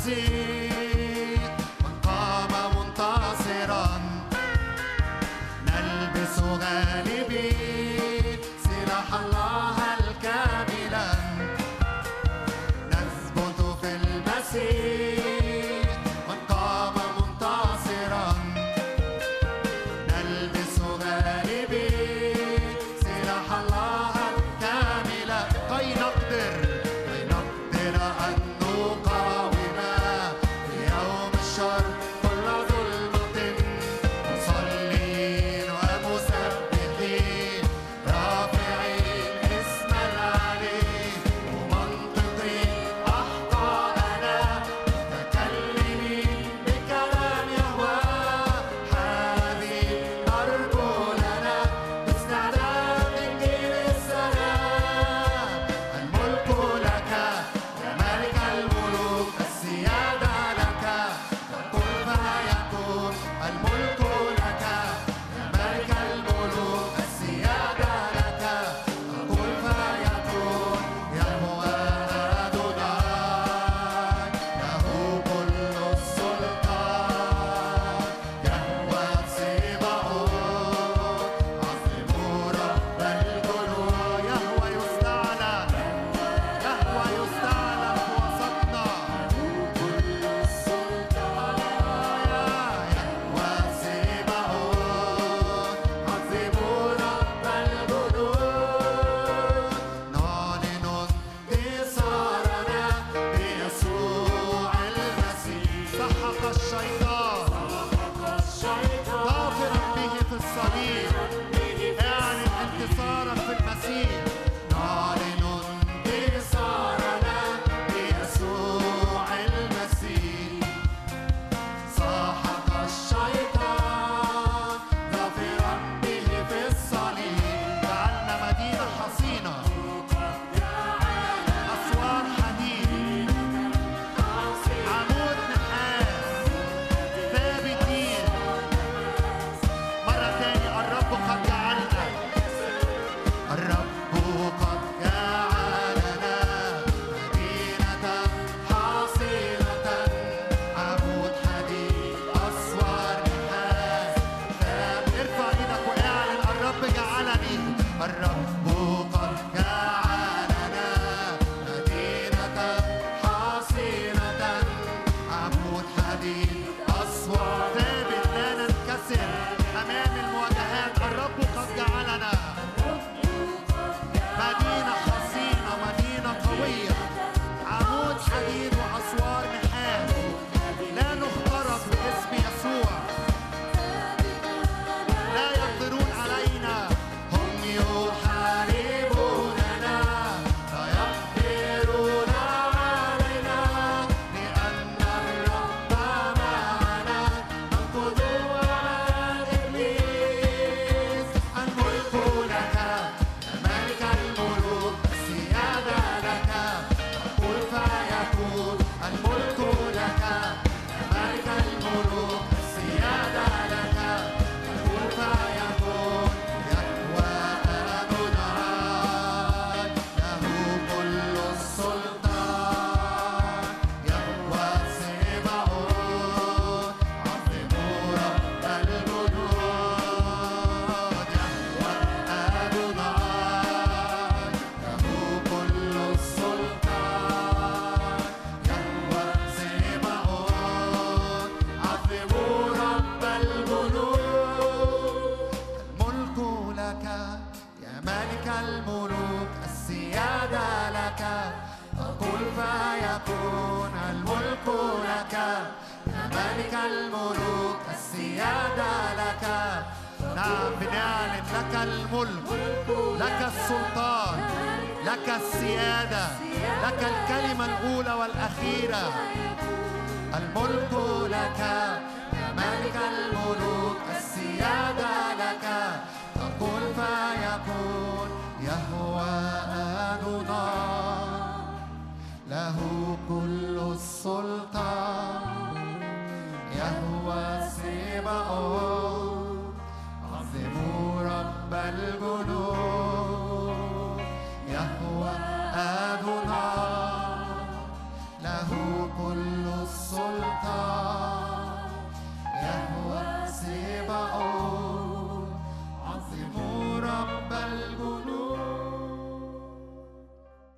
المسيح من قام منتصرا. نلبس غالبين سلاح الله الكاملا. نثبت في المسيح Rock الملوك السيادة لك. نعم بنعلن لك الملك لك السلطان لك السيادة لك الكلمة الأولى والأخيرة. الملك لك. algo no